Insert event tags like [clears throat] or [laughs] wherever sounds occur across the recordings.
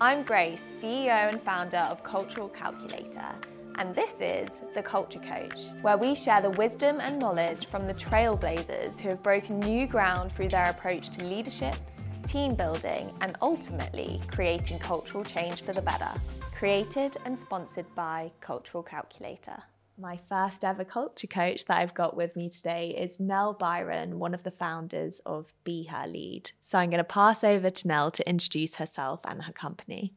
I'm Grace, CEO and founder of Cultural Calculator, and this is The Culture Coach, where we share the wisdom and knowledge from the trailblazers who have broken new ground through their approach to leadership, team building, and ultimately creating cultural change for the better. Created and sponsored by Cultural Calculator. My first ever culture coach that I've got with me today is Nell Byron, one of the founders of Be Her Lead. So I'm going to pass over to Nell to introduce herself and her company.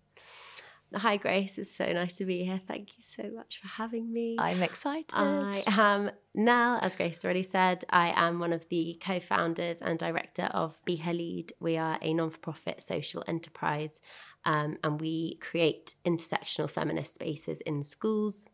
Hi, Grace. It's so nice to be here. Thank you so much for having me. I'm excited. I am Nell, as Grace already said. I am one of the co founders and director of Be Her Lead. We are a non for profit social enterprise um, and we create intersectional feminist spaces in schools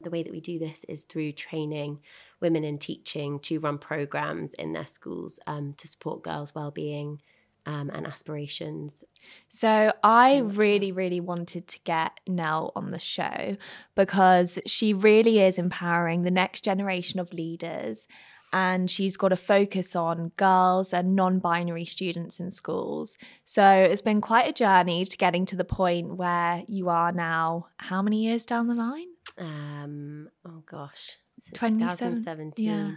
the way that we do this is through training women in teaching to run programs in their schools um, to support girls' well-being um, and aspirations. So I really, really wanted to get Nell on the show because she really is empowering the next generation of leaders. And she's got a focus on girls and non binary students in schools. So it's been quite a journey to getting to the point where you are now. How many years down the line? Um, oh gosh, 2017. Yeah.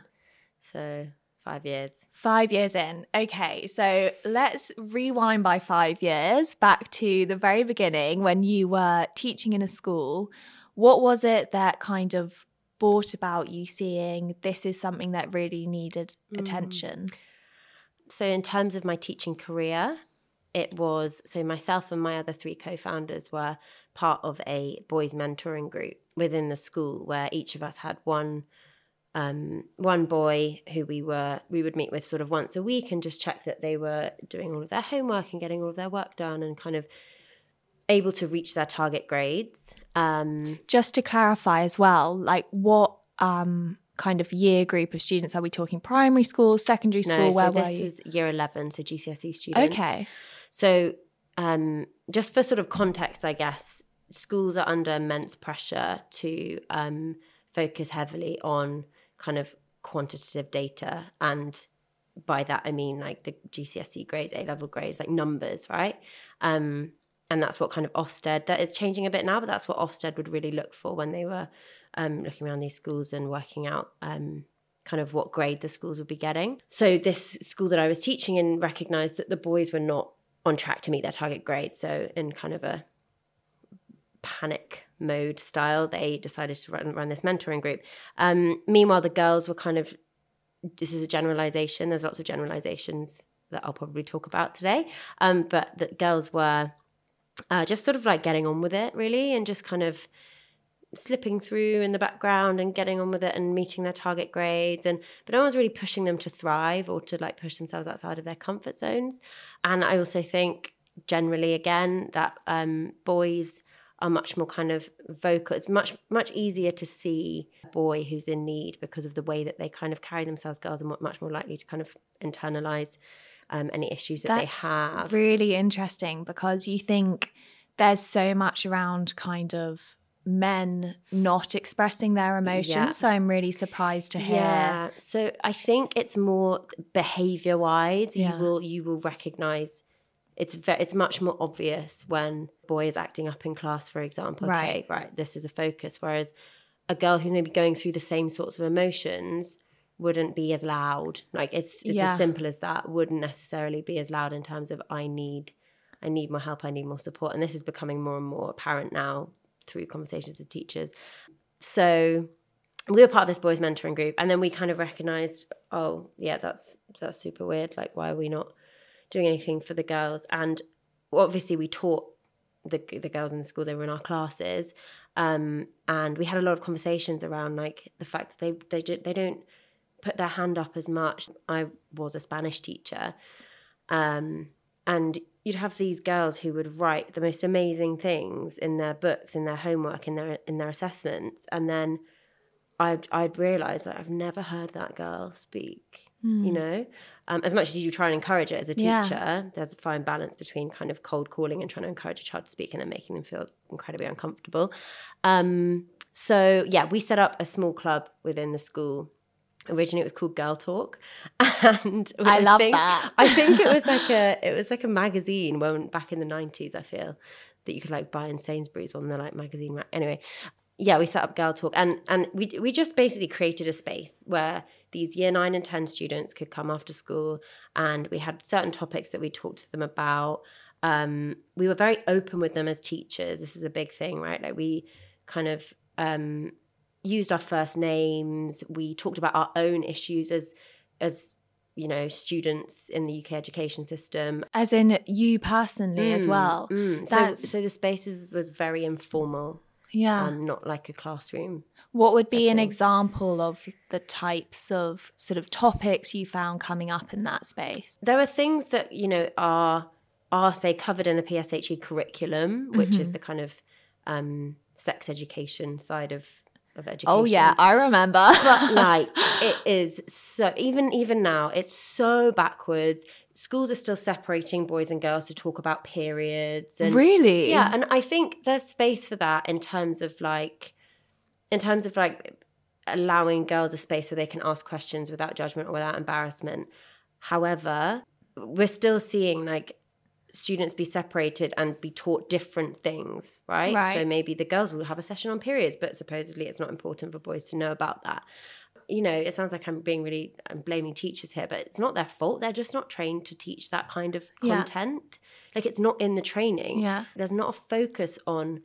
So five years. Five years in. Okay, so let's rewind by five years back to the very beginning when you were teaching in a school. What was it that kind of brought about you seeing this is something that really needed mm. attention? So, in terms of my teaching career, it was so myself and my other three co founders were part of a boys mentoring group within the school where each of us had one um, one boy who we were we would meet with sort of once a week and just check that they were doing all of their homework and getting all of their work done and kind of able to reach their target grades. Um, just to clarify as well, like what um, kind of year group of students are we talking? Primary school, secondary school? No, where so this was year eleven, so GCSE students. Okay. So um, just for sort of context, I guess schools are under immense pressure to um, focus heavily on kind of quantitative data and by that I mean like the GCSE grades, A level grades, like numbers, right? Um, and that's what kind of Ofsted that is changing a bit now, but that's what Ofsted would really look for when they were um, looking around these schools and working out um, kind of what grade the schools would be getting. So this school that I was teaching in recognized that the boys were not on track to meet their target grade. So in kind of a panic mode style, they decided to run, run this mentoring group. Um, meanwhile, the girls were kind of this is a generalization. There's lots of generalizations that I'll probably talk about today. Um, but the girls were uh, just sort of like getting on with it, really, and just kind of slipping through in the background and getting on with it and meeting their target grades and but no one's really pushing them to thrive or to like push themselves outside of their comfort zones and i also think generally again that um, boys are much more kind of vocal. It's much much easier to see a boy who's in need because of the way that they kind of carry themselves. Girls are much more likely to kind of internalize um, any issues that That's they have. Really interesting because you think there's so much around kind of men not expressing their emotions. Yeah. So I'm really surprised to hear. Yeah. So I think it's more behavior wise. Yeah. You will you will recognize it's very, it's much more obvious when boy is acting up in class, for example. Okay, right. right, this is a focus. Whereas a girl who's maybe going through the same sorts of emotions wouldn't be as loud. Like it's it's yeah. as simple as that. Wouldn't necessarily be as loud in terms of I need I need more help, I need more support. And this is becoming more and more apparent now through conversations with teachers. So we were part of this boys mentoring group and then we kind of recognized, oh yeah, that's that's super weird. Like why are we not doing anything for the girls. And obviously, we taught the the girls in the school; they were in our classes, um, and we had a lot of conversations around like the fact that they they they don't put their hand up as much. I was a Spanish teacher, um, and you'd have these girls who would write the most amazing things in their books, in their homework, in their in their assessments, and then I'd I'd realised that I've never heard that girl speak. Mm. You know, um, as much as you try and encourage it as a teacher, yeah. there's a fine balance between kind of cold calling and trying to encourage a child to speak and then making them feel incredibly uncomfortable. Um, so yeah, we set up a small club within the school originally it was called Girl Talk, [laughs] and I love think, that. I think it was [laughs] like a it was like a magazine when back in the nineties. I feel that you could like buy in Sainsbury's on the like magazine. rack. Anyway, yeah, we set up Girl Talk, and and we we just basically created a space where these year nine and ten students could come after school, and we had certain topics that we talked to them about. Um, we were very open with them as teachers. This is a big thing, right? Like we kind of um, used our first names. We talked about our own issues as as you know students in the UK education system. As in you personally as Mm, well. mm. So so the spaces was very informal, Yeah. um, not like a classroom. what would be an example of the types of sort of topics you found coming up in that space? There are things that you know are are say covered in the PSHE curriculum, which Mm-hmm. is the kind of um, sex education side of of education. Oh yeah, I remember. but like [laughs] it is so even even now it's so backwards schools are still separating boys and girls to talk about periods and really? yeah and i think there's space for that in terms of like in terms of like allowing girls a space where they can ask questions without judgment or without embarrassment however we're still seeing like students be separated and be taught different things right, Right. so maybe the girls will have a session on periods but supposedly it's not important for boys to know about that you know it sounds like i'm being really i'm blaming teachers here but it's not their fault they're just not trained to teach that kind of Yeah. content like it's not in the training Yeah. there's not a focus on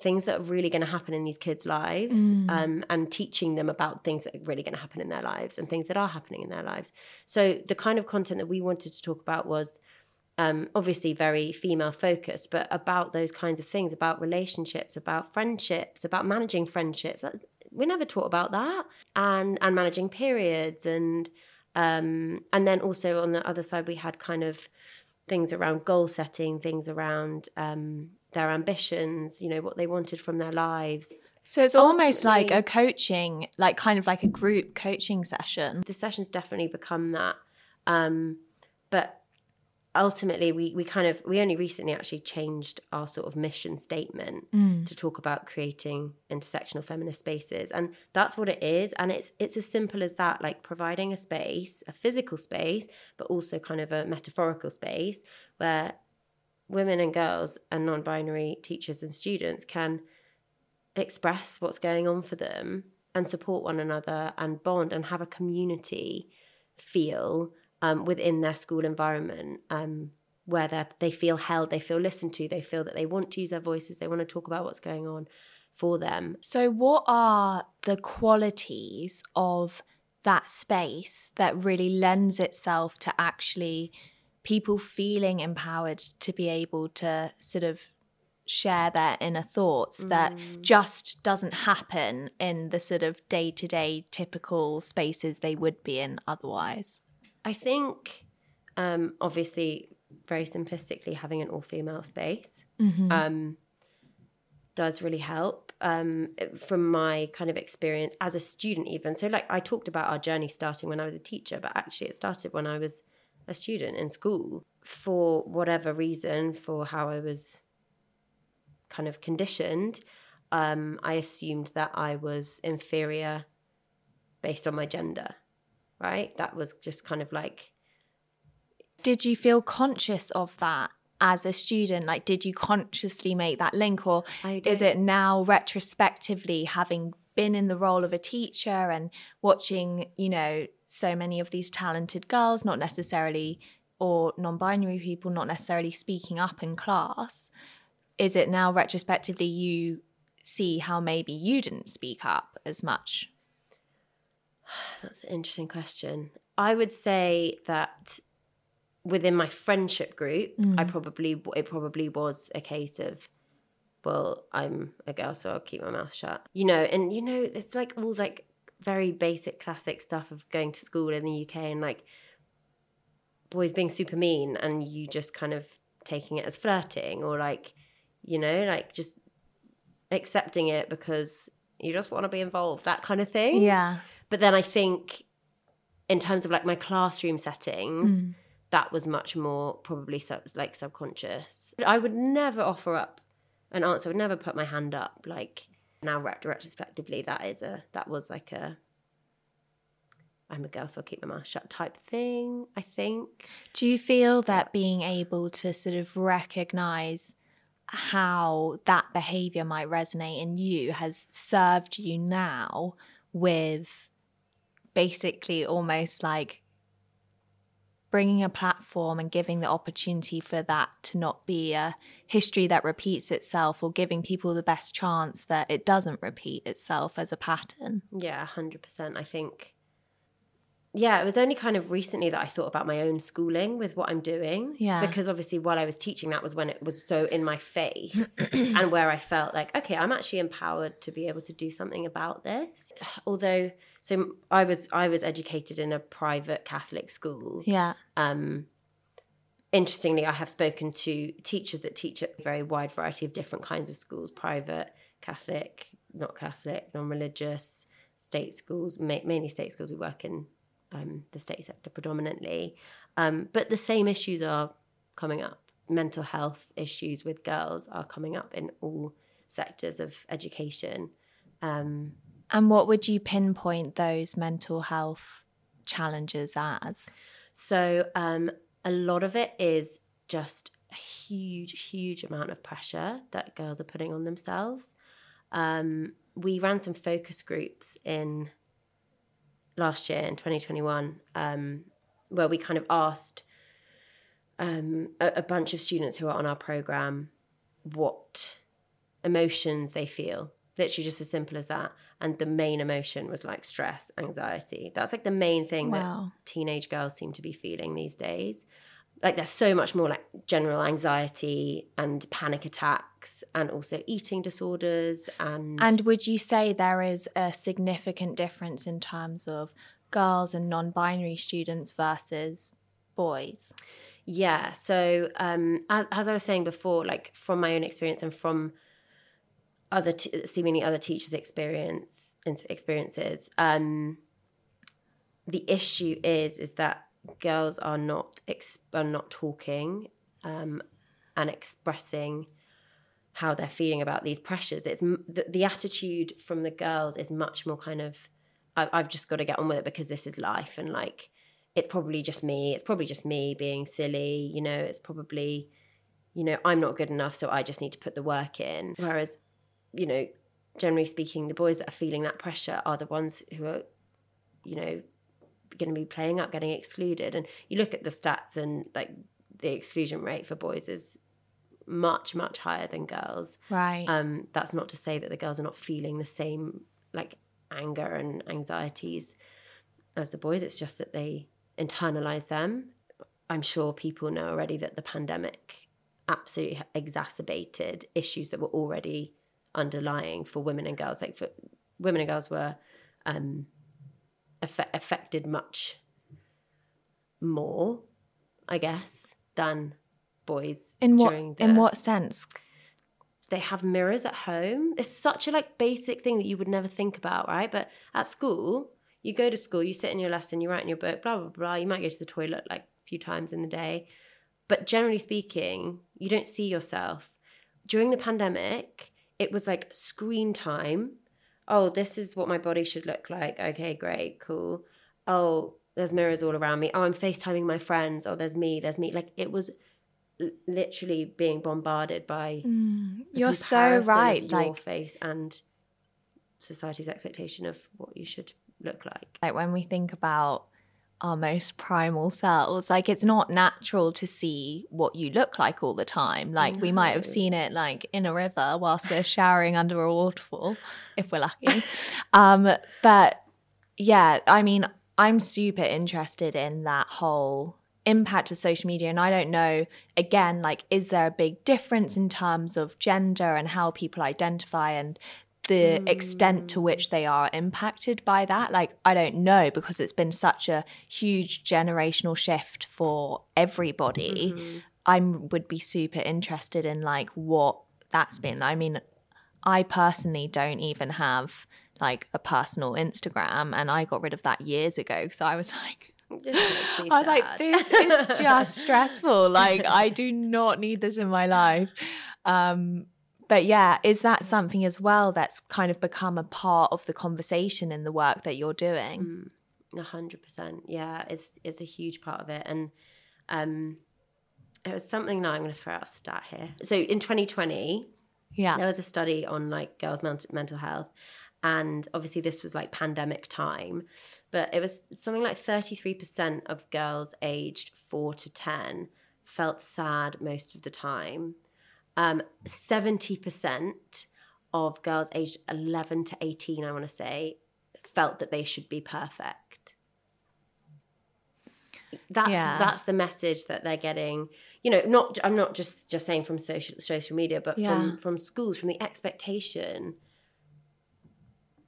things that are really going to happen in these kids' lives Mm. um, and teaching them about things that are really going to happen in their lives and things that are happening in their lives. So the kind of content that we wanted to talk about was um, obviously very female focused, but about those kinds of things, about relationships, about friendships, about managing friendships. That- We never taught about that, and and managing periods, and um, and then also on the other side we had kind of things around goal setting, things around um, their ambitions, you know, what they wanted from their lives. So it's almost like a coaching, like kind of like a group coaching session. The sessions definitely become that. Um, but ultimately we, we kind of we only recently actually changed our sort of mission statement Mm. to talk about creating intersectional feminist spaces and that's what it is and it's it's as simple as that like providing a space a physical space but also kind of a metaphorical space where women and girls and non-binary teachers and students can express what's going on for them and support one another and bond and have a community feel um, within their school environment um, where they they feel held, they feel listened to, they feel that they want to use their voices, they want to talk about what's going on for them. So, what are the qualities of that space that really lends itself to actually people feeling empowered to be able to sort of share their inner thoughts that just doesn't happen in the sort of day to day typical spaces they would be in otherwise? I think, um, obviously, very simplistically, having an all female space um, does really help. Um, from my kind of experience as a student, even so, like I talked about our journey starting when I was a teacher, but actually, it started when I was a student in school. For whatever reason, for how I was kind of conditioned, um, I assumed that I was inferior based on my gender, right? That was just kind of like Did you feel conscious of that as a student? Like, did you consciously make that link, or is it now retrospectively having been in the role of a teacher and watching, you know, so many of these talented girls, not necessarily, or non binary people, not necessarily speaking up in class? Is it now retrospectively you see how maybe you didn't speak up as much? [sighs] That's an interesting question. I would say that within my friendship group, I mm. probably it probably was a case of, well, I'm a girl, so I'll keep my mouth shut. You know, and you know, it's like all like very basic classic stuff of going to school in the UK and like boys being super mean and you just kind of taking it as flirting or like, you know, like just accepting it because you just want to be involved, that kind of thing. Yeah. But then I think, in terms of like my classroom settings, Mm. that was much more probably sub- like subconscious. I would never offer up an answer. I would never put my hand up. Like now, ret- retrospectively, that is a that was like a I'm a girl, so I'll keep my mouth shut type thing, I think. Do you feel that being able to sort of recognize how that behavior might resonate in you has served you now with basically almost like bringing a platform and giving the opportunity for that to not be a history that repeats itself or giving people the best chance that it doesn't repeat itself as a pattern. Yeah, 100%. I think yeah, it was only kind of recently that I thought about my own schooling with what I'm doing. Yeah. Because obviously, while I was teaching, that was when it was so in my face [clears throat] and where I felt like, okay, I'm actually empowered to be able to do something about this. Although, so I was I was educated in a private Catholic school. Yeah. Um, interestingly, I have spoken to teachers that teach at a very wide variety of different kinds of schools: private, Catholic, not Catholic, non-religious, state schools, ma- mainly state schools. We work in um, the state sector predominantly. Um, but the same issues are coming up. Mental health issues with girls are coming up in all sectors of education. Um, and what would you pinpoint those mental health challenges as? So, um, a lot of it is just a huge, huge amount of pressure that girls are putting on themselves. Um, we ran some focus groups in last year in 2021, um, where we kind of asked um, a, a, bunch of students who are on our program what emotions they feel. Literally, just as simple as that. And the main emotion was like stress, anxiety. That's like the main thing wow. that teenage girls seem to be feeling these days like there's so much more like general anxiety and panic attacks and also eating disorders and and would you say there is a significant difference in terms of girls and non-binary students versus boys yeah so um as, as i was saying before like from my own experience and from other t- seemingly other teachers experience experiences um the issue is is that girls are not are not talking um, and expressing how they're feeling about these pressures. It's the, the attitude from the girls is much more kind of I, I've just got to get on with it because this is life and like it's probably just me. It's probably just me being silly. You know, it's probably you know I'm not good enough, so I just need to put the work in. Whereas you know generally speaking, the boys that are feeling that pressure are the ones who are, you know, going to be playing up, getting excluded. And you look at the stats, and like the exclusion rate for boys is much much higher than girls. Right. Um, that's not to say that the girls are not feeling the same like anger and anxieties as the boys. It's just that they internalize them. I'm sure people know already that the pandemic absolutely exacerbated issues that were already underlying for women and girls. Like for women and girls were um, affected much more, I guess, than boys. In what the, in what sense? They have mirrors at home. It's such a like basic thing that you would never think about, right? But at school, you go to school, you sit in your lesson, you write in your book, blah blah blah. You might go to the toilet like a few times in the day, but generally speaking, you don't see yourself. During the pandemic, it was like screen time oh, this is what my body should look like. Okay, great, cool. Oh, there's mirrors all around me. Oh, I'm FaceTiming my friends. Oh, there's me, there's me. Like it was literally being bombarded by mm, you're so right your like face and society's expectation of what you should look like like when we think about our most primal selves. Like it's not natural to see what you look like all the time. Like no. we might have seen it like in a river whilst we're [laughs] showering under a waterfall, if we're lucky. um, but yeah, I mean, I'm super interested in that whole impact of social media and i don't know again like is there a big difference in terms of gender and how people identify and the mm. extent to which they are impacted by that like i don't know because it's been such a huge generational shift for everybody mm-hmm. i would be super interested in like what that's been i mean i personally don't even have like a personal instagram and i got rid of that years ago so i was like I was like, this is just [laughs] stressful. Like, I do not need this in my life. Um, but yeah, is that something as well that's kind of become a part of the conversation in the work that you're doing? Mm. A hundred percent. Yeah, it's it's a huge part of it, and um, it was something. Now I'm going to throw out a stat here. So in 2020, Yeah. there was a study on like girls' mental health, and obviously this was like pandemic time, but it was something like 33% of girls aged four to 10 felt sad most of the time. Um, 70% of girls aged 11 to 18, I want to say, felt that they should be perfect. That's Yeah. that's the message that they're getting. You know, not I'm not just just saying from social social media, but Yeah. from from schools, from the expectation.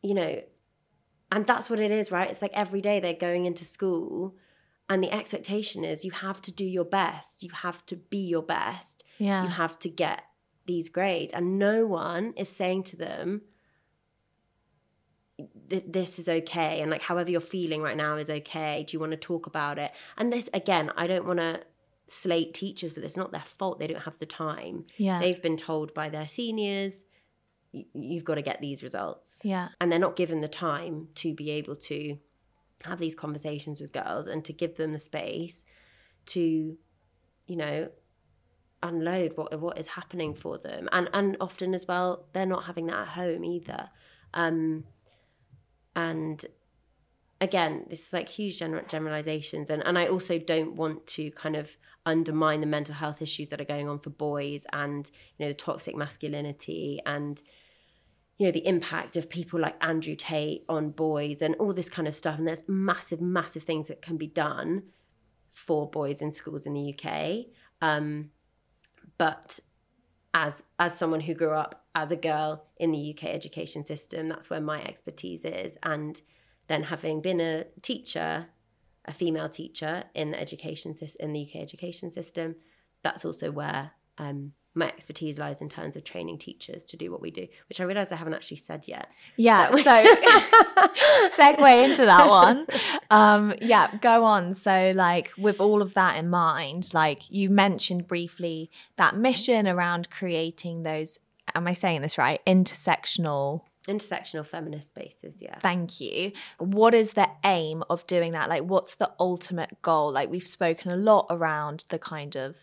You know, and that's what it is, right? It's like every day they're going into school, and the expectation is you have to do your best, you have to be your best, you have to get these grades, and no one is saying to them, "Th- this is okay. And like however you're feeling right now is okay. Do you want to talk about it? And this again i don't want to slate teachers for this. It's not their fault. They don't have the time. Yeah. they've been told by their seniors you've got to get these results. Yeah. and they're not given the time to be able to have these conversations with girls and to give them the space to you know unload what what is happening for them. And and often as well they're not having that at home either. Um and again this is like huge gener- generalizations. And and I also don't want to kind of undermine the mental health issues that are going on for boys and you know the toxic masculinity and you know the impact of people like Andrew Tate on boys and all this kind of stuff. And there's massive massive things that can be done for boys in schools in the UK um but as as someone who grew up as a girl in the UK education system that's where my expertise is. And then having been a teacher a female teacher in the education in the UK education system that's also where um, my expertise lies in terms of training teachers to do what we do which I realize I haven't actually said yet Yeah. So [laughs] segue into that one. Um, yeah, go on. So, like, with all of that in mind, like you mentioned briefly that mission around creating those. Am I saying this right? Intersectional. intersectional feminist spaces yeah Thank you. What is the aim of doing that? Like, what's the ultimate goal? Like, we've spoken a lot around the kind of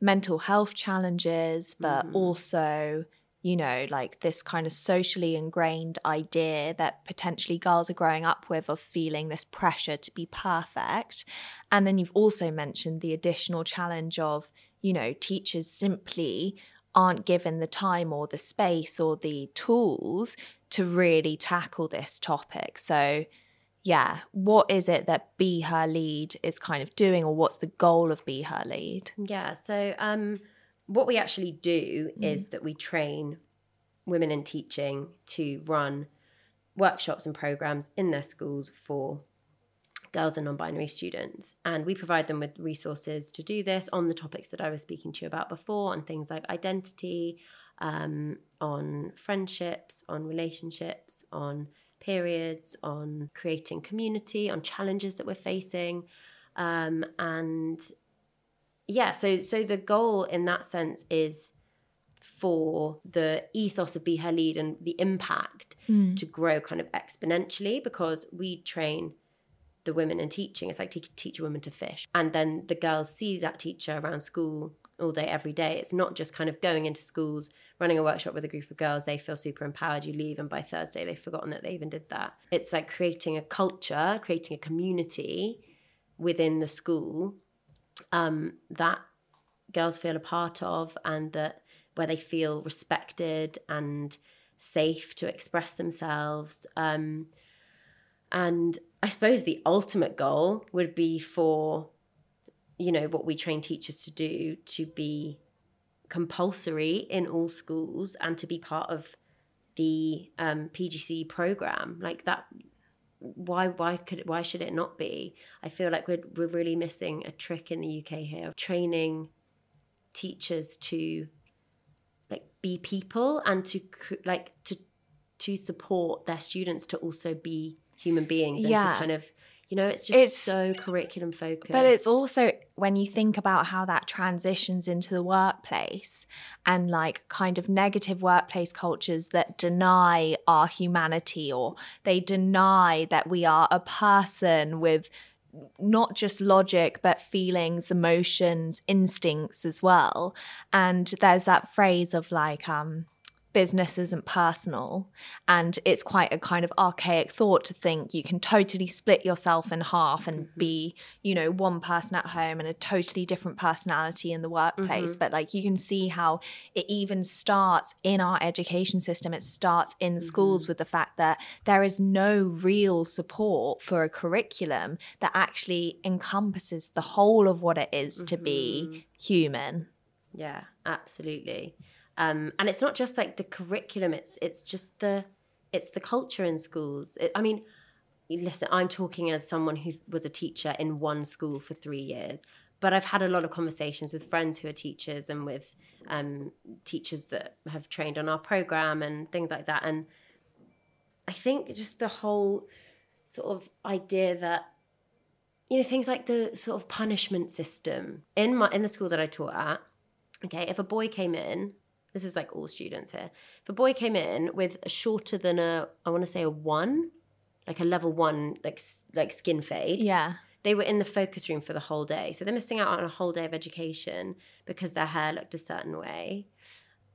mental health challenges, but mm-hmm. also, you know, like this kind of socially ingrained idea that potentially girls are growing up with of feeling this pressure to be perfect. And then you've also mentioned the additional challenge of, you know, teachers simply aren't given the time or the space or the tools to really tackle this topic. So, yeah, what is it that Be Her Lead is kind of doing, or what's the goal of Be Her Lead? Yeah. So, um, what we actually do is that we train women in teaching to run workshops and programs in their schools for girls and non binary students. And we provide them with resources to do this on the topics that I was speaking to you about before, on things like identity, um, on friendships, on relationships, on periods, on creating community, on challenges that we're facing. Um, and yeah so so the goal in that sense is for the ethos of be her lead and the impact to grow kind of exponentially because we train the women in teaching it's like teach a woman to fish and then the girls see that teacher around school all day every day. It's not just kind of going into schools running a workshop with a group of girls they feel super empowered you leave and by thursday they've forgotten that they even did that. It's like creating a culture creating a community within the school um, that girls feel a part of and that where they feel respected and safe to express themselves um, and i suppose the ultimate goal would be for you know what we train teachers to do to be compulsory in all schools and to be part of the um, pgc program like that why why could why should it not be i feel like we're, we're really missing a trick in the uk here of training teachers to like be people and to like to to support their students to also be human beings and Yeah. to kind of you know it's just It's- so curriculum focused But it's also when you think about how that transitions into the workplace and like kind of negative workplace cultures that deny our humanity or they deny that we are a person with not just logic, but feelings, emotions, instincts as well. And there's that phrase of like, um, business isn't personal and it's quite a kind of archaic thought to think you can totally split yourself in half and mm-hmm. be you know one person at home and a totally different personality in the workplace mm-hmm. but like you can see how it even starts in our education system it starts in mm-hmm. schools with the fact that there is no real support for a curriculum that actually encompasses the whole of what it is to be mm-hmm. human yeah absolutely um, and it's not just like the curriculum; it's it's just the it's the culture in schools. It, I mean, listen, I'm talking as someone who was a teacher in one school for three years, but I've had a lot of conversations with friends who are teachers and with um, teachers that have trained on our program and things like that. And I think just the whole sort of idea that you know things like the sort of punishment system in my in the school that I taught at. Okay, if a boy came in this is like all students here. If a boy came in with a shorter than a, I want to say a one, like a level one, like like skin fade. Yeah. They were in the focus room for the whole day, so they're missing out on a whole day of education because their hair looked a certain way.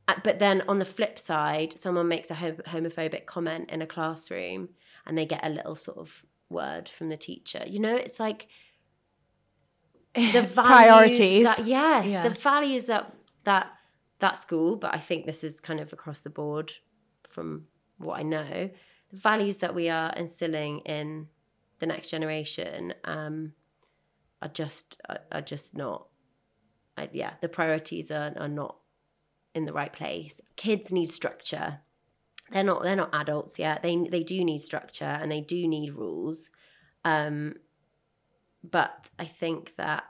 Uh, but then on the flip side, someone makes a homophobic comment in a classroom, and they get a little sort of word from the teacher. You know, it's like [laughs] the priorities. That, yes, yeah. the values that that that school, but I think this is kind of across the board from what I know. The values that we are instilling in the next generation um, are just are, are just not. I, yeah, the priorities are, are not in the right place. Kids need structure. They're not they're not adults yet. They they do need structure and they do need rules. Um, but I think that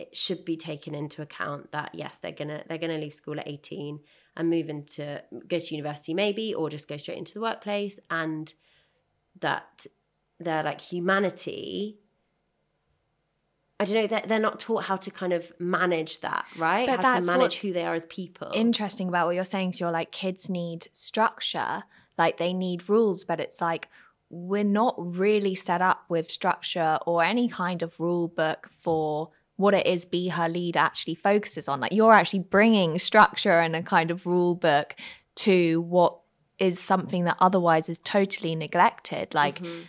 it should be taken into account that yes they're gonna they're gonna leave school at 18 and move into go to university maybe or just go straight into the workplace and that their like humanity I don't know, they're, they're not taught how to kind of manage that, right? But how to manage who they are as people. Interesting about what you're saying. So you're like, kids need structure, like they need rules, but it's like, we're not really set up with structure or any kind of rule book for what it is Be Her Lead actually focuses on. Like you're actually bringing structure and a kind of rule book to what is something that otherwise is totally neglected. Like mm-hmm.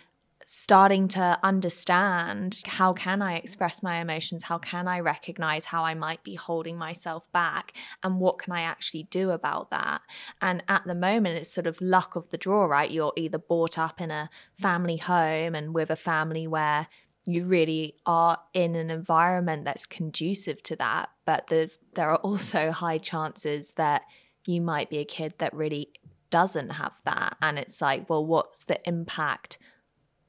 starting to understand how can I express my emotions? How can I recognize how I might be holding myself back? And what can I actually do about that? And at the moment, it's sort of luck of the draw, right? You're either brought up in a family home and with a family where you really are in an environment that's conducive to that. But the, there are [laughs] also high chances that you might be a kid that really doesn't have that. And it's like, well, what's the impact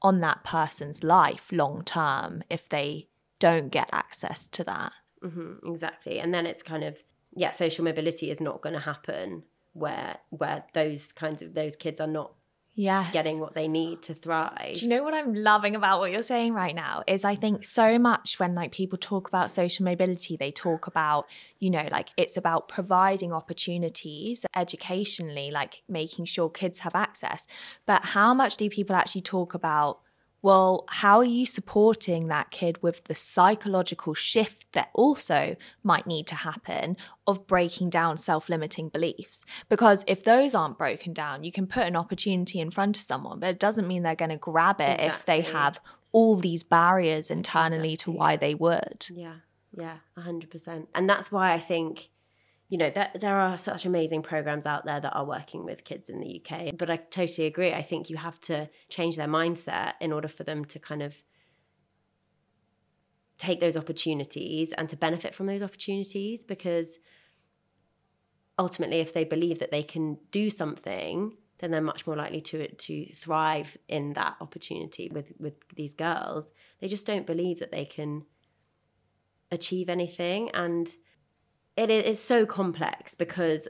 on that person's life long term if they don't get access to that? Mm-hmm, exactly. And then it's kind of, yeah, social mobility is not going to happen where where those kinds of those kids are not yes. getting what they need to thrive. Do you know what I'm loving about what you're saying right now? Is I think so much when like people talk about social mobility, they talk about, you know, like it's about providing opportunities educationally, like making sure kids have access. But how much do people actually talk about well, how are you supporting that kid with the psychological shift that also might need to happen of breaking down self limiting beliefs? Because if those aren't broken down, you can put an opportunity in front of someone, but it doesn't mean they're going to grab it exactly. if they have all these barriers internally exactly. to why they would. Yeah, yeah, 100%. And that's why I think you know, there, there are such amazing programs out there that are working with kids in the UK. But I totally agree. I think you have to change their mindset in order for them to kind of take those opportunities and to benefit from those opportunities because ultimately if they believe that they can do something then they're much more likely to to thrive in that opportunity with with these girls they just don't believe that they can achieve anything and it is so complex because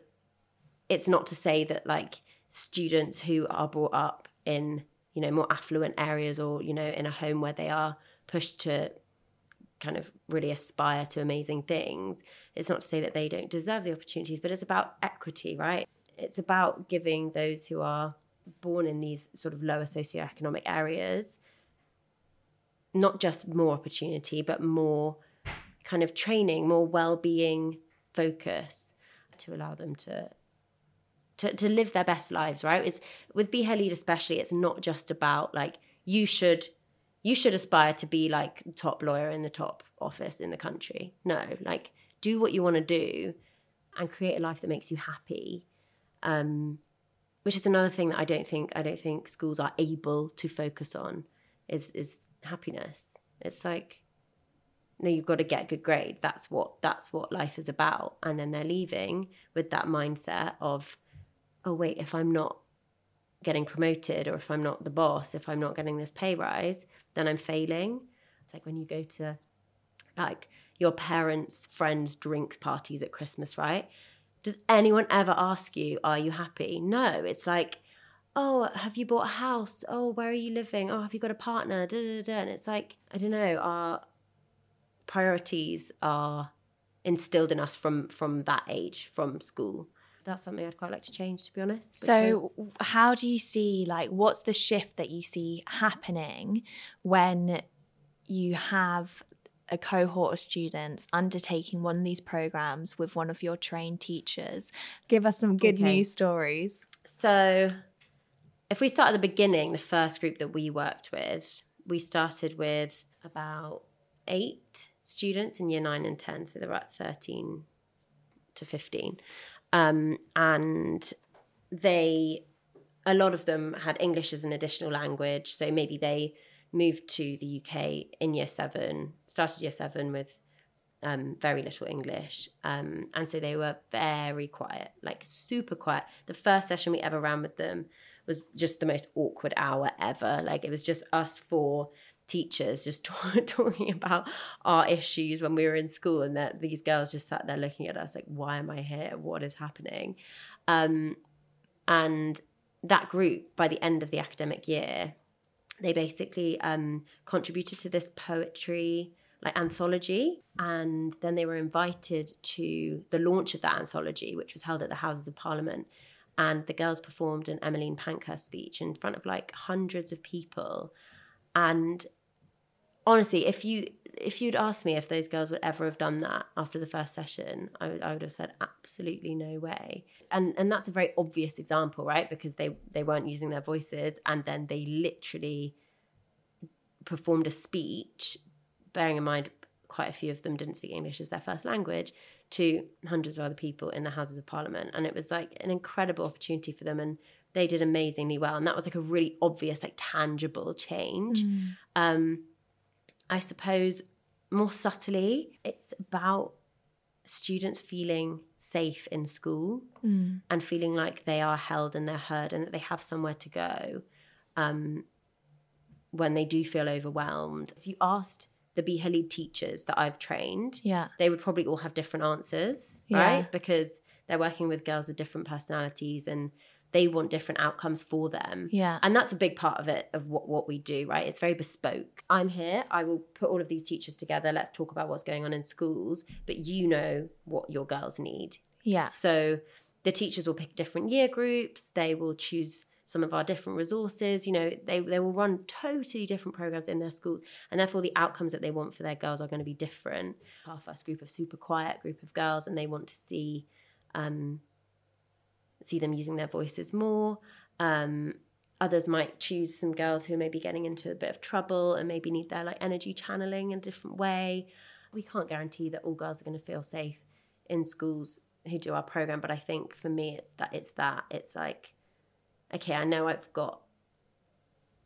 it's not to say that like students who are brought up in you know more affluent areas or you know in a home where they are pushed to kind of really aspire to amazing things. It's not to say that they don't deserve the opportunities, but it's about equity, right? It's about giving those who are born in these sort of lower socioeconomic areas not just more opportunity, but more kind of training, more well-being focus to allow them to to, to live their best lives, right? It's with Be Her Lead especially, it's not just about like you should you should aspire to be like top lawyer in the top office in the country. No, like do what you want to do and create a life that makes you happy. Um, which is another thing that I don't think I don't think schools are able to focus on is is happiness. It's like no, you've got to get a good grade That's what that's what life is about. And then they're leaving with that mindset of, oh wait, if I'm not getting promoted or if I'm not the boss, if I'm not getting this pay rise, then I'm failing. It's like when you go to like your parents' friends' drinks parties at Christmas, right? Does anyone ever ask you, are you happy? No, it's like, oh, have you bought a house? Oh, where are you living? Oh, have you got a partner? Da, da, da. And it's like, I don't know, our priorities are instilled in us from from that age, from school. That's something I'd quite like to change, to be honest. So, how do you see, like, what's the shift that you see happening when you have a cohort of students undertaking one of these programs with one of your trained teachers? Give us some good okay. news stories. So, if we start at the beginning, the first group that we worked with, we started with about eight students in year nine and 10. So they're about 13 to 15. Um, and they, a lot of them had English as an additional language. So maybe they moved to the UK in year seven, started year seven with um, very little English. Um, and so they were very quiet, like super quiet. The first session we ever ran with them was just the most awkward hour ever. Like it was just us four teachers just [laughs] talk, talking about our issues when we were in school and that these girls just sat there looking at us like why am i here? What is happening? Um, and that group by the end of the academic year they basically um, contributed to this poetry like anthology. And then they were invited to the launch of that anthology which was held at the houses of parliament. And the girls performed an Emmeline Pankhurst speech in front of like hundreds of people. And honestly, if you if you'd asked me if those girls would ever have done that after the first session, I would, I would have said absolutely no way. And and that's a very obvious example, right? Because they they weren't using their voices, and then they literally performed a speech. Bearing in mind, quite a few of them didn't speak English as their first language, to hundreds of other people in the Houses of Parliament. And it was like an incredible opportunity for them. And they did amazingly well. And that was like a really obvious, like tangible change. Mm. Um, I suppose more subtly, it's about students feeling safe in school mm. and feeling like they are held and they're heard and that they have somewhere to go um, when they do feel overwhelmed. If you asked the Be Lead teachers that I've trained, yeah, they would probably all have different answers, yeah. right? Because they're working with girls with different personalities and they want different outcomes for them. Yeah. And that's a big part of it, of what, what we do, right? It's very bespoke. I'm here, I will put all of these teachers together. Let's talk about what's going on in schools, but you know what your girls need. Yeah. So the teachers will pick different year groups, they will choose some of our different resources. You know, they, they will run totally different programs in their schools, and therefore the outcomes that they want for their girls are going to be different. Our first group of super quiet group of girls, and they want to see um, see them using their voices more. Um, others might choose some girls who may be getting into a bit of trouble and maybe need their like energy channeling in a different way. We can't guarantee that all girls are going to feel safe in schools who do our program, but I think for me it's that it's that it's like okay, I know I've got,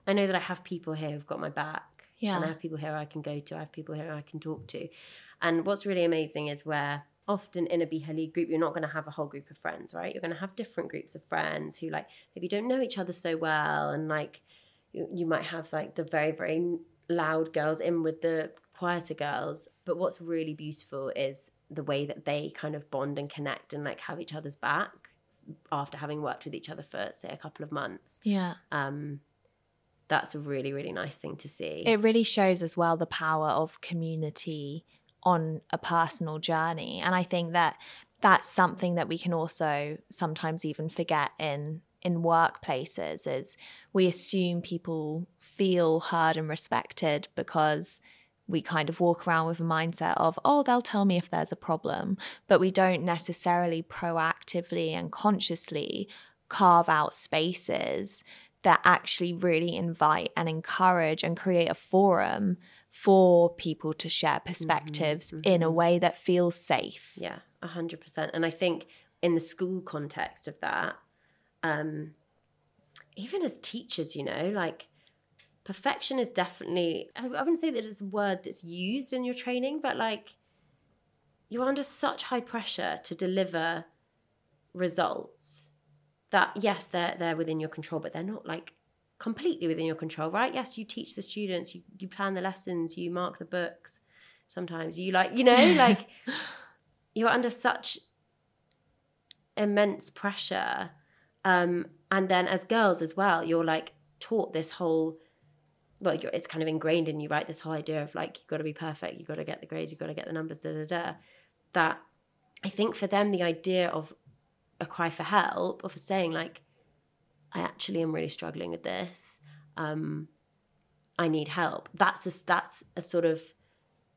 I know that I have people here who've got my back. Yeah. And I have people here I can go to. I have people here I can talk to. And what's really amazing is where often in a Be group, you're not going to have a whole group of friends, right? You're going to have different groups of friends who like maybe don't know each other so well. And like you, you might have like the very, very loud girls in with the quieter girls. But what's really beautiful is the way that they kind of bond and connect and like have each other's back after having worked with each other for say a couple of months. Yeah. Um, that's a really really nice thing to see It really shows as well the power of community on a personal journey. And I think that that's something that we can also sometimes even forget in in workplaces is we assume people feel heard and respected because we kind of walk around with a mindset of, oh, they'll tell me if there's a problem. But we don't necessarily proactively and consciously carve out spaces that actually really invite and encourage and create a forum for people to share perspectives in a way that feels safe. Yeah, a hundred percent. And I think in the school context of that, um, even as teachers, you know, like perfection is definitely I, I wouldn't say that it's a word that's used in your training, but like you're under such high pressure to deliver results that yes, they're they're within your control, but they're not like completely within your control, right? Yes, you teach the students, you, you plan the lessons, you mark the books. Sometimes you like, you know, [laughs] like you're under such immense pressure. Um, and then as girls as well, you're like taught this whole, well, you're, it's kind of ingrained in you, right? This whole idea of like, you've got to be perfect, you've got to get the grades, you've got to get the numbers, da da da. That I think for them, the idea of a cry for help or for saying like, I actually am really struggling with this. Um, I need help. That's a, that's a sort of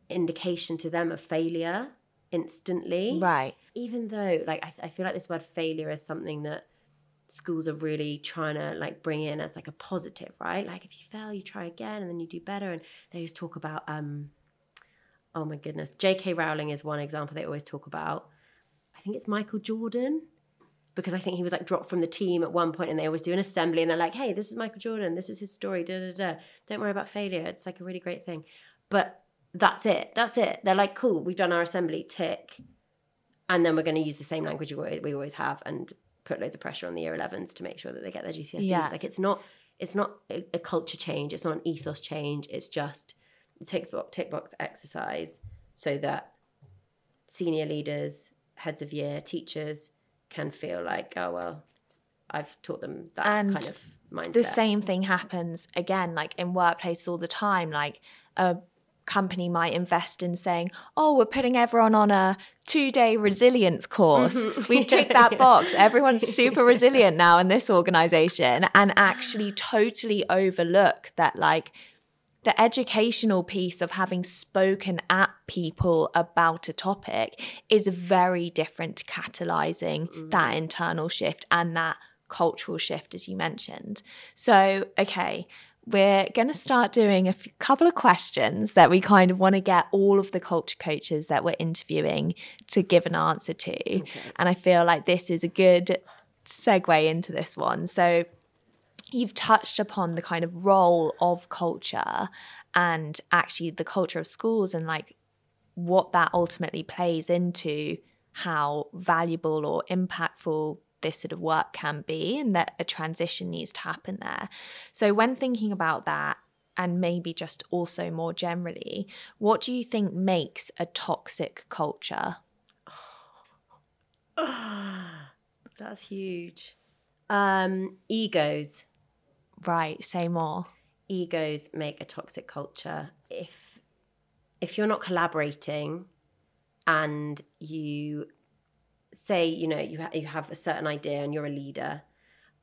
indication to them of failure instantly. Right. Even though, like, I, I feel like this word failure is something that schools are really trying to like bring in as like a positive, right? Like, if you fail, you try again, and then you do better. And they always talk about, um, oh my goodness, J.K. Rowling is one example they always talk about. I think it's Michael Jordan because I think he was like dropped from the team at one point and they always do an assembly and they're like, hey, this is Michael Jordan, this is his story, da da da. Don't worry about failure. It's like a really great thing. But that's it. That's it. They're like, cool, we've done our assembly, tick. And then we're going to use the same language we always have and put loads of pressure on the year 11s to make sure that they get their GCSEs. Yeah. Like it's not it's not a, a culture change, it's not an ethos change, it's just a tick box, tick box exercise so that senior leaders, heads of year, teachers can feel like, oh well, I've taught them that And kind of mindset. the same thing happens again like in workplaces all the time like a company might invest in saying oh we're putting everyone on a two day resilience course. Mm-hmm. We've ticked that [laughs] box. Everyone's super resilient now in this organization and actually totally overlook that like the educational piece of having spoken at people about a topic is very different to catalyzing mm. that internal shift and that cultural shift, as you mentioned. So, okay, we're going to start doing a couple of questions that we kind of want to get all of the culture coaches that we're interviewing to give an answer to. And I feel like this is a good segue into this one. So, you've touched upon the kind of role of culture and actually the culture of schools and like what that ultimately plays into how valuable or impactful this sort of work can be and that a transition needs to happen there. So when thinking about that and maybe just also more generally, what do you think makes a toxic culture? [sighs] That's huge. Um, egos. Right, say more. egos make a toxic culture if if you're not collaborating and you say you know you, ha- you have a certain idea and you're a leader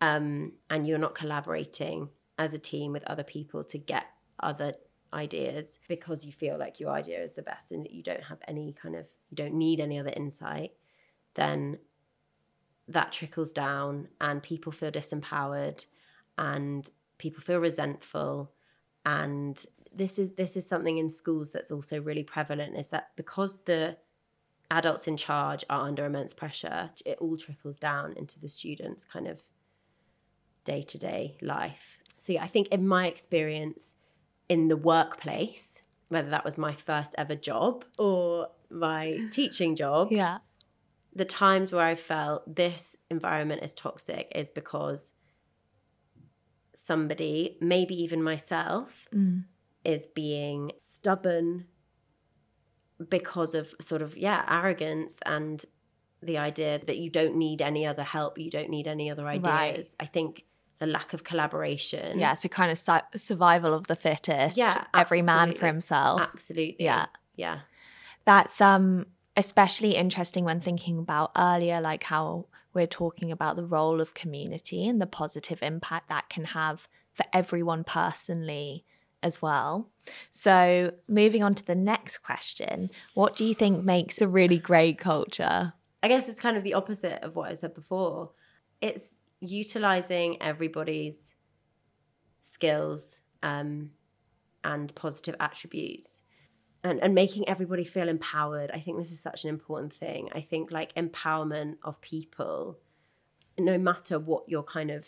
um, and you're not collaborating as a team with other people to get other ideas because you feel like your idea is the best and that you don't have any kind of you don't need any other insight then that trickles down and people feel disempowered and people feel resentful and this is this is something in schools that's also really prevalent is that because the adults in charge are under immense pressure it all trickles down into the students kind of day-to-day life so yeah i think in my experience in the workplace whether that was my first ever job or my [laughs] teaching job Yeah. the times where I felt this environment is toxic is because somebody, maybe even myself, is being stubborn because of sort of, yeah, arrogance and the idea that you don't need any other help, you don't need any other ideas. I think the lack of collaboration. Yeah, so kind of su- survival of the fittest. Yeah, every man for himself. Absolutely. Yeah. Yeah. That's um especially interesting when thinking about earlier like how we're talking about the role of community and the positive impact that can have for everyone personally as well. So, moving on to the next question, what do you think makes a really great culture? I guess it's kind of the opposite of what I said before. It's utilizing everybody's skills um, and positive attributes and, and making everybody feel empowered. I think this is such an important thing. I think like empowerment of people, no matter what you're kind of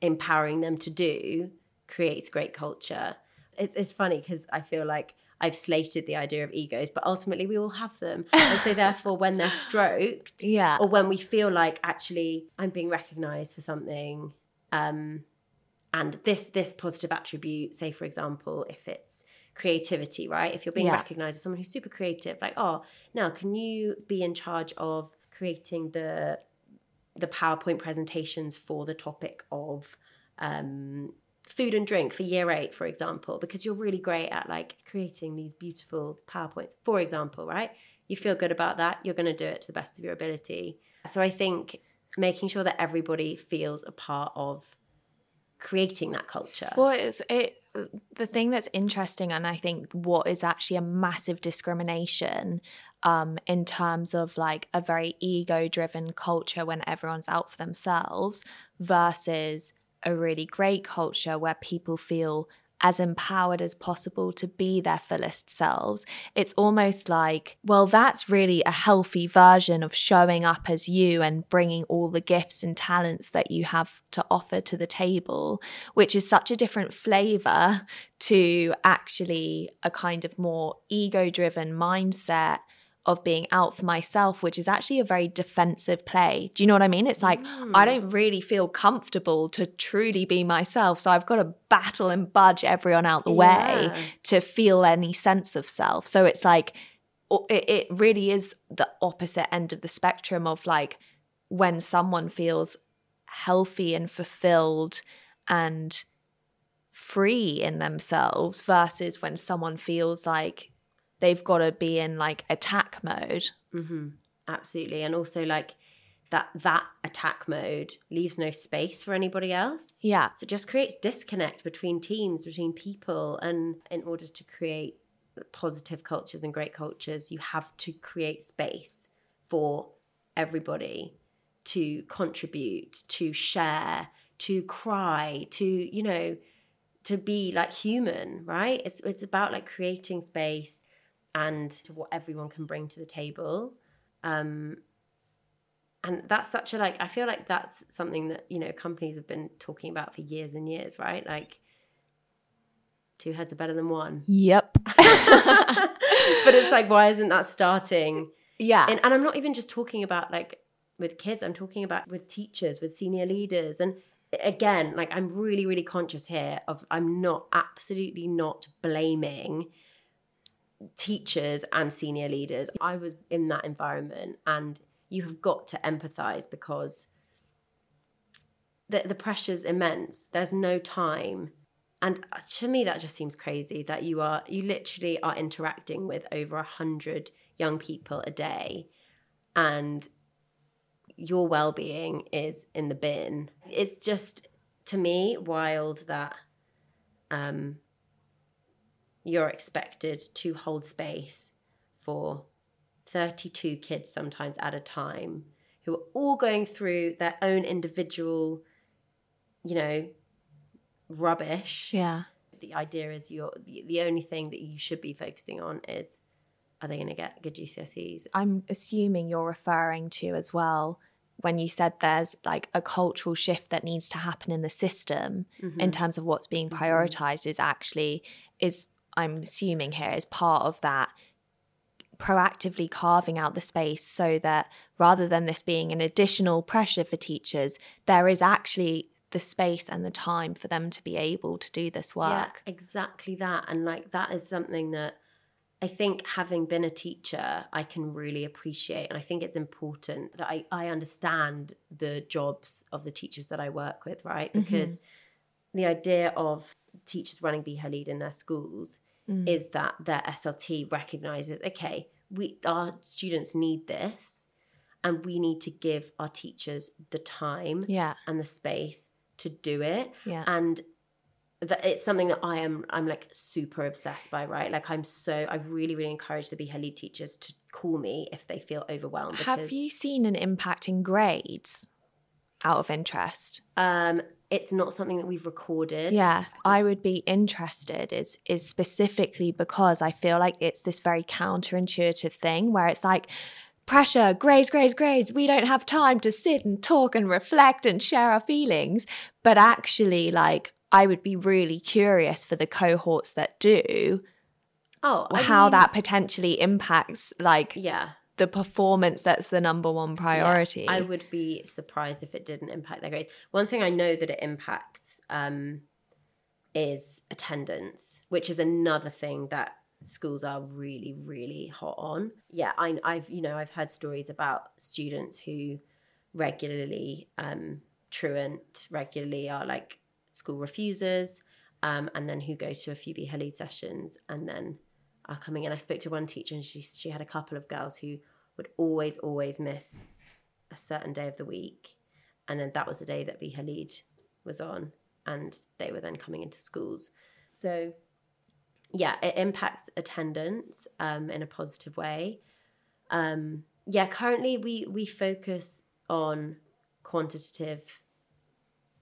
empowering them to do, creates great culture. It's, it's funny because I feel like I've slated the idea of egos, but ultimately we all have them. [laughs] And so, therefore, when they're stroked, Yeah. or when we feel like actually I'm being recognized for something, um, and this this positive attribute, say for example, if it's creativity, right? If you're being Yeah. recognized as someone who's super creative, like, oh, now can you be in charge of creating the the PowerPoint presentations for the topic of um, food and drink for year eight, for example, because you're really great at like creating these beautiful PowerPoints, for example, right? You feel good about that, you're going to do it to the best of your ability. So I think making sure that everybody feels a part of creating that culture. Well, it's it. The thing that's interesting, and I think what is actually a massive discrimination, um, in terms of like a very ego-driven culture when everyone's out for themselves, versus a really great culture where people feel as empowered as possible to be their fullest selves. It's almost like, well, that's really a healthy version of showing up as you and bringing all the gifts and talents that you have to offer to the table, which is such a different flavor to actually a kind of more ego driven mindset of being out for myself, which is actually a very defensive play. Do you know what I mean? It's like, I mm. don't really feel comfortable to truly be myself. So I've got to battle and budge everyone out the way to feel any sense of self. So it's like, it, it really is the opposite end of the spectrum of like when someone feels healthy and fulfilled and free in themselves versus when someone feels like they've got to be in like attack mode. hmm Absolutely. And also like that that attack mode leaves no space for anybody else. Yeah. So it just creates disconnect between teams, between people. And in order to create positive cultures and great cultures, you have to create space for everybody to contribute, to share, to cry, to, you know, to be like human, right? It's it's about like creating space and to what everyone can bring to the table. Um, and that's such a like i feel like that's something that you know companies have been talking about for years and years right like two heads are better than one Yep. [laughs] [laughs] but it's like why isn't that starting yeah. and, and i'm not even just talking about like with kids i'm talking about with teachers with senior leaders and again like i'm really really conscious here of i'm not absolutely not blaming teachers and senior leaders. I was in that environment and you have got to empathize because the, the pressure's immense. There's no time. And to me that just seems crazy that you are you literally are interacting with over a hundred young people a day and your well-being is in the bin. It's just to me wild that um you're expected to hold space for 32 kids sometimes at a time who are all going through their own individual you know rubbish. Yeah. the idea is you're the, the only thing that you should be focusing on is are they going to get good GCSEs I'm assuming you're referring to as well when you said there's like a cultural shift that needs to happen in the system in mm-hmm. terms of what's being mm-hmm. prioritized is actually is I'm assuming here is part of that proactively carving out the space so that rather than this being an additional pressure for teachers there is actually the space and the time for them to be able to do this work Yeah, exactly that. And like that is something that I think having been a teacher, I can really appreciate, and I think it's important that I, I understand the jobs of the teachers that I work with, right? Mm-hmm. Because the idea of teachers running Be Her Lead in their schools is that their SLT recognizes, okay, we our students need this, and we need to give our teachers the time Yeah. and the space to do it Yeah. and that it's something that I am I'm like super obsessed by right like I'm so I really really encourage the be her lead teachers to call me if they feel overwhelmed Have you seen an impact in grades out of interest? um it's not something that we've recorded Yeah, I would be interested is is specifically because I feel like it's this very counterintuitive thing where it's like pressure, grades, grades, grades. We don't have time to sit and talk and reflect and share our feelings. But actually, like I would be really curious for the cohorts that do oh how mean, that potentially impacts like yeah the performance that's the number one yeah, priority. I would be surprised if it didn't impact their grades one thing I know that it impacts um is attendance which is another thing that schools are really really hot on yeah I, i've you know i've heard stories about students who regularly um truant regularly are like school refusers um and then who go to a few be lead sessions and then are coming in i spoke to one teacher and she she had a couple of girls who would always always miss a certain day of the week and then that was the day that be lead was on and they were then coming into schools so yeah, it impacts attendance um, in a positive way. Um, yeah, currently we we focus on quantitative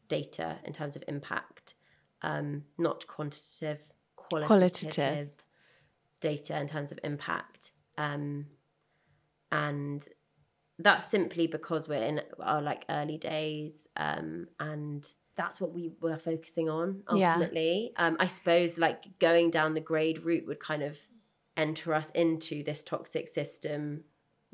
data in terms of impact, um, not quantitative, qualitative, Qualitative. Data in terms of impact. Um, and that's simply because we're in our like early days um, and that's what we were focusing on Yeah. ultimately um, i suppose like going down the grade route would kind of enter us into this toxic system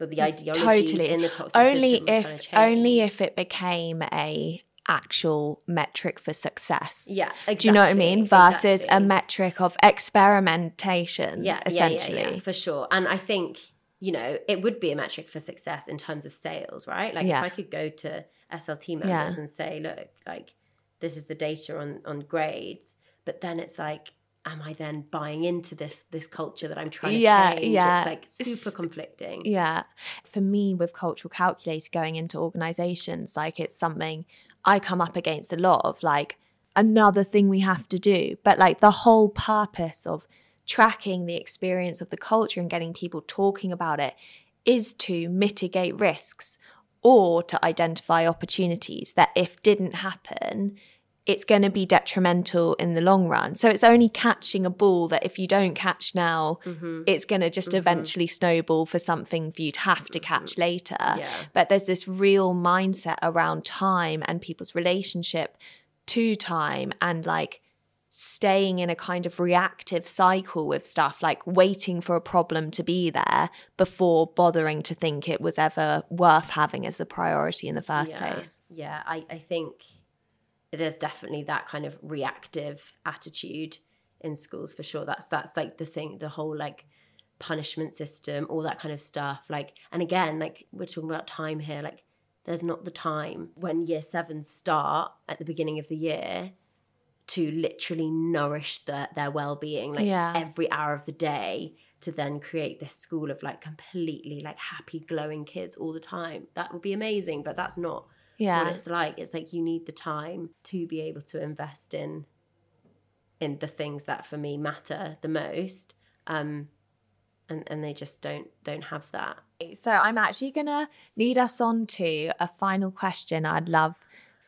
or the ideologies totally. in the toxic only system we're if only if it became a actual metric for success. yeah exactly, Do you know what I mean? Versus a metric of experimentation. yeah, essentially. yeah, yeah, for sure. And I think you know it would be a metric for success in terms of sales, right? Like if I could go to SLT members and say, look, like this is the data on on grades, but then it's like. Am I then buying into this this culture that I'm trying to Yeah, change? yeah. It's like super conflicting. Yeah. For me, with cultural calculator going into organizations, like it's something I come up against a lot of like another thing we have to do. But like the whole purpose of tracking the experience of the culture and getting people talking about it is to mitigate risks or to identify opportunities that if didn't happen, it's going to be detrimental in the long run. So it's only catching a ball that if you don't catch now, Mm-hmm. it's going to just eventually snowball for something for you to have to catch later. Yeah. But there's this real mindset around time and people's relationship to time and like staying in a kind of reactive cycle with stuff, like waiting for a problem to be there before bothering to think it was ever worth having as a priority in the first yeah. place. Yeah, I, I think there's definitely that kind of reactive attitude in schools for sure. That's that's like the thing, the whole like punishment system, all that kind of stuff. Like, and again, like we're talking about time here. Like, there's not the time when year sevens start at the beginning of the year to literally nourish the, their well-being like Yeah. every hour of the day to then create this school of like completely like happy glowing kids all the time that would be amazing but that's not Yeah. what it's like. It's like you need the time to be able to invest in in the things that for me matter the most. Um and, and they just don't don't have that. So I'm actually going to lead us on to a final question I'd love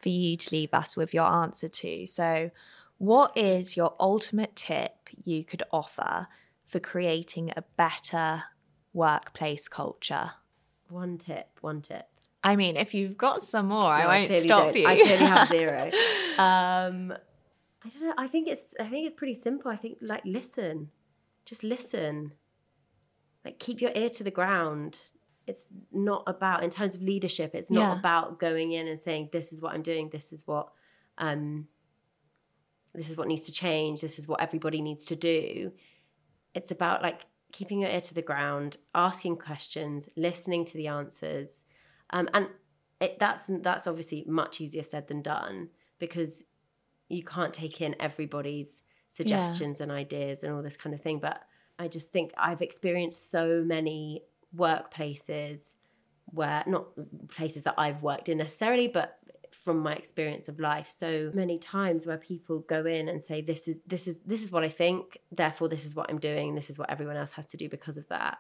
for you to leave us with your answer to. So, what is your ultimate tip you could offer for creating a better workplace culture? One tip, one tip. I mean, if you've got some more, I won't clearly stop don't. you. I clearly have [laughs] zero. Um I don't know. I think it's I think it's pretty simple. I think like listen. Just listen. Like keep your ear to the ground. It's not about in terms of leadership, it's not Yeah. about going in and saying this is what I'm doing, this is what um this is what needs to change, this is what everybody needs to do. It's about like keeping your ear to the ground, asking questions, listening to the answers, um, and it, that's that's obviously much easier said than done because you can't take in everybody's suggestions yeah. and ideas and all this kind of thing. But I just think I've experienced so many workplaces where not places that I've worked in necessarily, but from my experience of life so many times where people go in and say this is this is this is what I think therefore this is what I'm doing this is what everyone else has to do because of that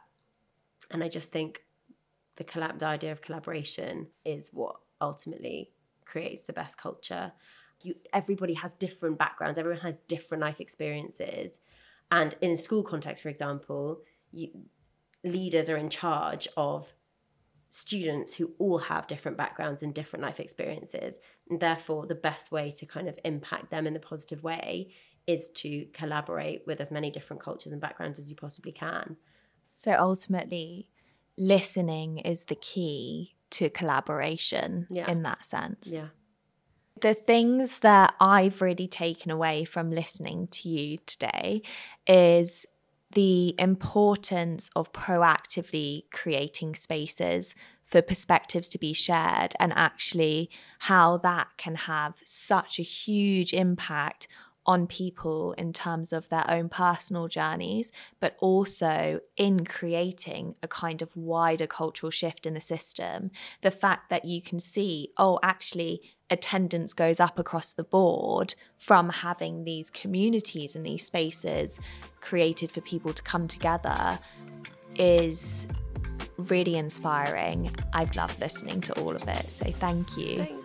and I just think the collab the idea of collaboration is what ultimately creates the best culture you everybody has different backgrounds everyone has different life experiences and in a school context for example you, leaders are in charge of students who all have different backgrounds and different life experiences. And therefore, the best way to kind of impact them in the positive way is to collaborate with as many different cultures and backgrounds as you possibly can. So ultimately, listening is the key to collaboration yeah. in that sense. Yeah. The things that I've really taken away from listening to you today is the importance of proactively creating spaces for perspectives to be shared and actually how that can have such a huge impact on people in terms of their own personal journeys, but also in creating a kind of wider cultural shift in the system. The fact that you can see, oh, actually, attendance goes up across the board from having these communities and these spaces created for people to come together is really inspiring. I've loved listening to all of it. So thank you. Thanks